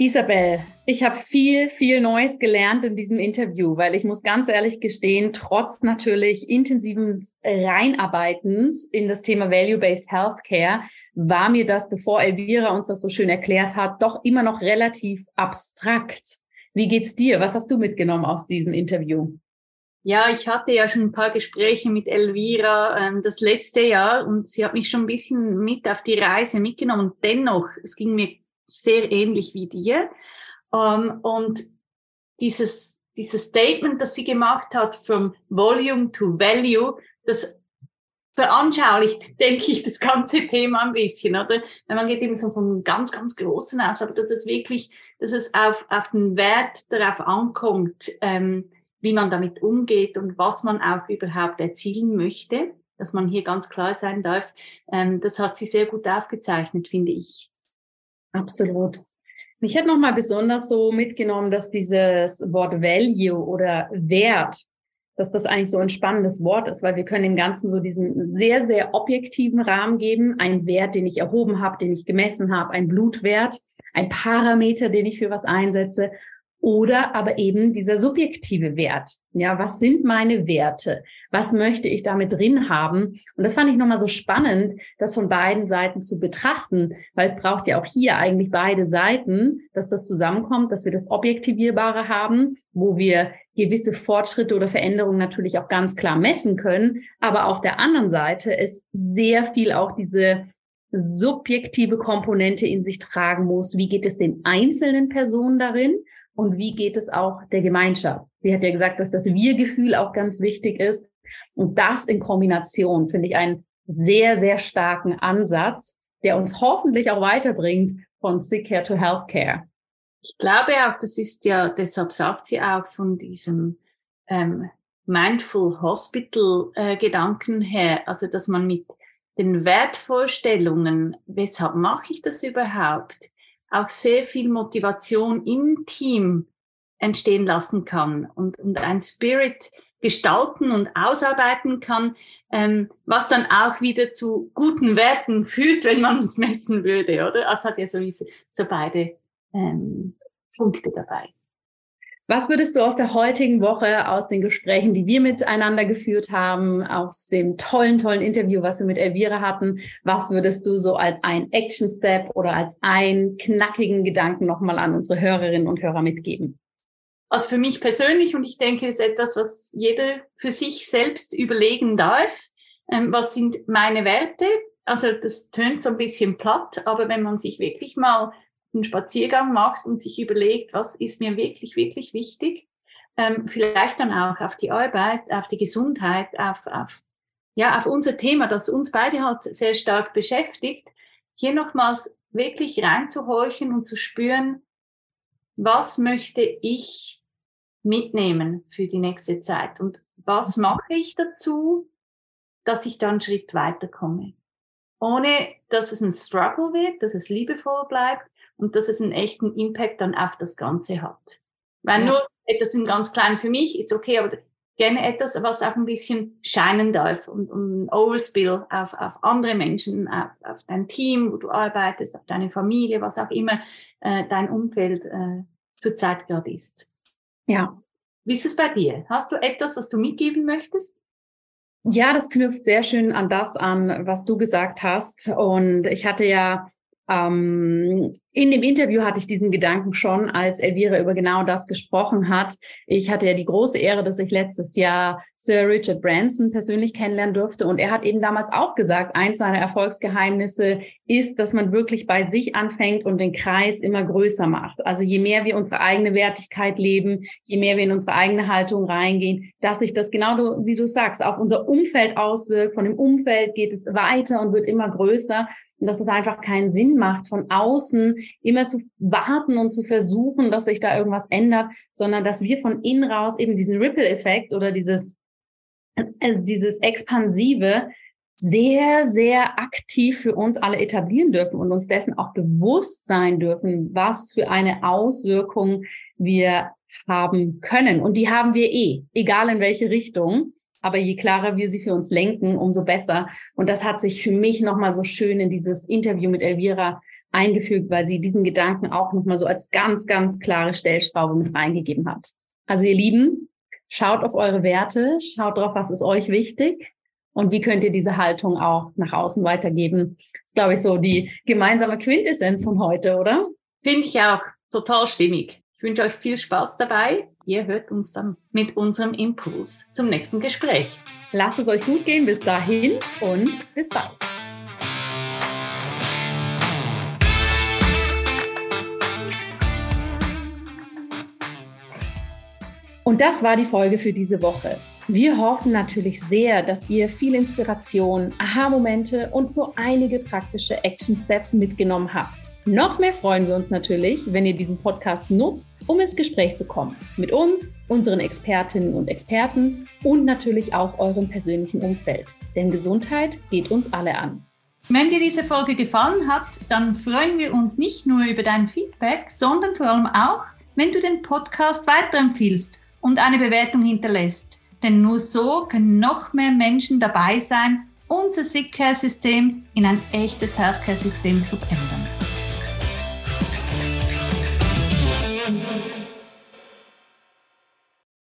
Speaker 2: Isabel, ich habe viel, viel Neues gelernt in diesem Interview, weil ich muss ganz ehrlich gestehen, trotz natürlich intensiven Reinarbeitens in das Thema Value-Based Healthcare, war mir das, bevor Elvira uns das so schön erklärt hat, doch immer noch relativ abstrakt. Wie geht's dir? Was hast du mitgenommen aus diesem Interview?
Speaker 1: Ja, ich hatte ja schon ein paar Gespräche mit Elvira ähm, das letzte Jahr und sie hat mich schon ein bisschen mit auf die Reise mitgenommen. Dennoch, es ging mir sehr ähnlich wie dir. Ähm, und dieses, dieses Statement, das sie gemacht hat, from volume to value, das veranschaulicht, [laughs] denke ich, das ganze Thema ein bisschen, oder? Man geht eben so vom ganz, ganz Großen aus, aber dass es wirklich, dass es auf, auf den Wert darauf ankommt, ähm, wie man damit umgeht und was man auch überhaupt erzielen möchte, dass man hier ganz klar sein darf, ähm, das hat sie sehr gut aufgezeichnet, finde ich.
Speaker 2: Absolut. Mich hat nochmal besonders so mitgenommen, dass dieses Wort Value oder Wert, dass das eigentlich so ein spannendes Wort ist, weil wir können dem Ganzen so diesen sehr, sehr objektiven Rahmen geben. Ein Wert, den ich erhoben habe, den ich gemessen habe, ein Blutwert, ein Parameter, den ich für was einsetze oder aber eben dieser subjektive Wert. Ja, was sind meine Werte? Was möchte ich damit drin haben? Und das fand ich nochmal so spannend, das von beiden Seiten zu betrachten, weil es braucht ja auch hier eigentlich beide Seiten, dass das zusammenkommt, dass wir das Objektivierbare haben, wo wir gewisse Fortschritte oder Veränderungen natürlich auch ganz klar messen können. Aber auf der anderen Seite ist sehr viel auch diese subjektive Komponente in sich tragen muss. Wie geht es den einzelnen Personen darin? Und wie geht es auch der Gemeinschaft. Sie hat ja gesagt, dass das Wir-Gefühl auch ganz wichtig ist. Und das in Kombination finde ich einen sehr, sehr starken Ansatz, der uns hoffentlich auch weiterbringt von Sick Care to Healthcare.
Speaker 1: Ich glaube auch, das ist ja, deshalb sagt sie auch von diesem ähm, Mindful Hospital äh, Gedanken her, also dass man mit den Wertvorstellungen, weshalb mache ich das überhaupt? Auch sehr viel Motivation im Team entstehen lassen kann und, und ein Spirit gestalten und ausarbeiten kann, ähm, was dann auch wieder zu guten Werten führt, wenn man es messen würde, oder? Also hat ja sowieso so beide ähm, Punkte dabei.
Speaker 2: Was würdest du aus der heutigen Woche, aus den Gesprächen, die wir miteinander geführt haben, aus dem tollen, tollen Interview, was wir mit Elvira hatten, was würdest du so als ein Action Step oder als einen knackigen Gedanken nochmal an unsere Hörerinnen und Hörer mitgeben?
Speaker 1: Also für mich persönlich, und ich denke, es ist etwas, was jeder für sich selbst überlegen darf. Ähm, was sind meine Werte? Also das tönt so ein bisschen platt, aber wenn man sich wirklich mal einen Spaziergang macht und sich überlegt, was ist mir wirklich, wirklich wichtig, ähm, vielleicht dann auch auf die Arbeit, auf die Gesundheit, auf, auf, ja, auf unser Thema, das uns beide halt sehr stark beschäftigt, hier nochmals wirklich reinzuhorchen und zu spüren, was möchte ich mitnehmen für die nächste Zeit und was mhm. mache ich dazu, dass ich dann einen Schritt weiterkomme. Ohne dass es ein Struggle wird, dass es liebevoll bleibt, und dass es einen echten Impact dann auf das Ganze hat. Weil ja. nur etwas im ganz Kleinen für mich ist okay, aber gerne etwas, was auch ein bisschen scheinen darf und, und ein Overspill auf, auf andere Menschen, auf, auf dein Team, wo du arbeitest, auf deine Familie, was auch immer äh, dein Umfeld äh, zurzeit gerade ist. Ja. Wie ist es bei dir? Hast du etwas, was du mitgeben möchtest?
Speaker 2: Ja, das knüpft sehr schön an das an, was du gesagt hast. Und ich hatte ja ähm, in dem Interview hatte ich diesen Gedanken schon, als Elvira über genau das gesprochen hat. Ich hatte ja die große Ehre, dass ich letztes Jahr Sir Richard Branson persönlich kennenlernen durfte. Und er hat eben damals auch gesagt, eins seiner Erfolgsgeheimnisse ist, dass man wirklich bei sich anfängt und den Kreis immer größer macht. Also je mehr wir unsere eigene Wertigkeit leben, je mehr wir in unsere eigene Haltung reingehen, dass sich das genau wie du sagst, auf unser Umfeld auswirkt. Von dem Umfeld geht es weiter und wird immer größer. Und dass es einfach keinen Sinn macht, von außen immer zu warten und zu versuchen, dass sich da irgendwas ändert, sondern dass wir von innen raus eben diesen Ripple-Effekt oder dieses, äh, dieses Expansive sehr, sehr aktiv für uns alle etablieren dürfen und uns dessen auch bewusst sein dürfen, was für eine Auswirkung wir haben können. Und die haben wir eh, egal in welche Richtung. Aber je klarer wir sie für uns lenken, umso besser. Und das hat sich für mich nochmal so schön in dieses Interview mit Elvira eingefügt, weil sie diesen Gedanken auch nochmal so als ganz, ganz klare Stellschraube mit reingegeben hat. Also ihr Lieben, schaut auf eure Werte, schaut drauf, was ist euch wichtig und wie könnt ihr diese Haltung auch nach außen weitergeben. Das ist, glaube ich, so die gemeinsame Quintessenz von heute, oder?
Speaker 1: Finde ich auch total stimmig. Ich wünsche euch viel Spaß dabei. Ihr hört uns dann mit unserem Impuls zum nächsten Gespräch.
Speaker 2: Lasst es euch gut gehen. Bis dahin und bis bald. Und das war die Folge für diese Woche. Wir hoffen natürlich sehr, dass ihr viel Inspiration, Aha-Momente und so einige praktische Action-Steps mitgenommen habt. Noch mehr freuen wir uns natürlich, wenn ihr diesen Podcast nutzt, um ins Gespräch zu kommen. Mit uns, unseren Expertinnen und Experten und natürlich auch eurem persönlichen Umfeld. Denn Gesundheit geht uns alle an.
Speaker 1: Wenn dir diese Folge gefallen hat, dann freuen wir uns nicht nur über dein Feedback, sondern vor allem auch, wenn du den Podcast weiterempfiehlst und eine Bewertung hinterlässt. Denn nur so können noch mehr Menschen dabei sein, unser Sick Care System in ein echtes Healthcare System zu ändern.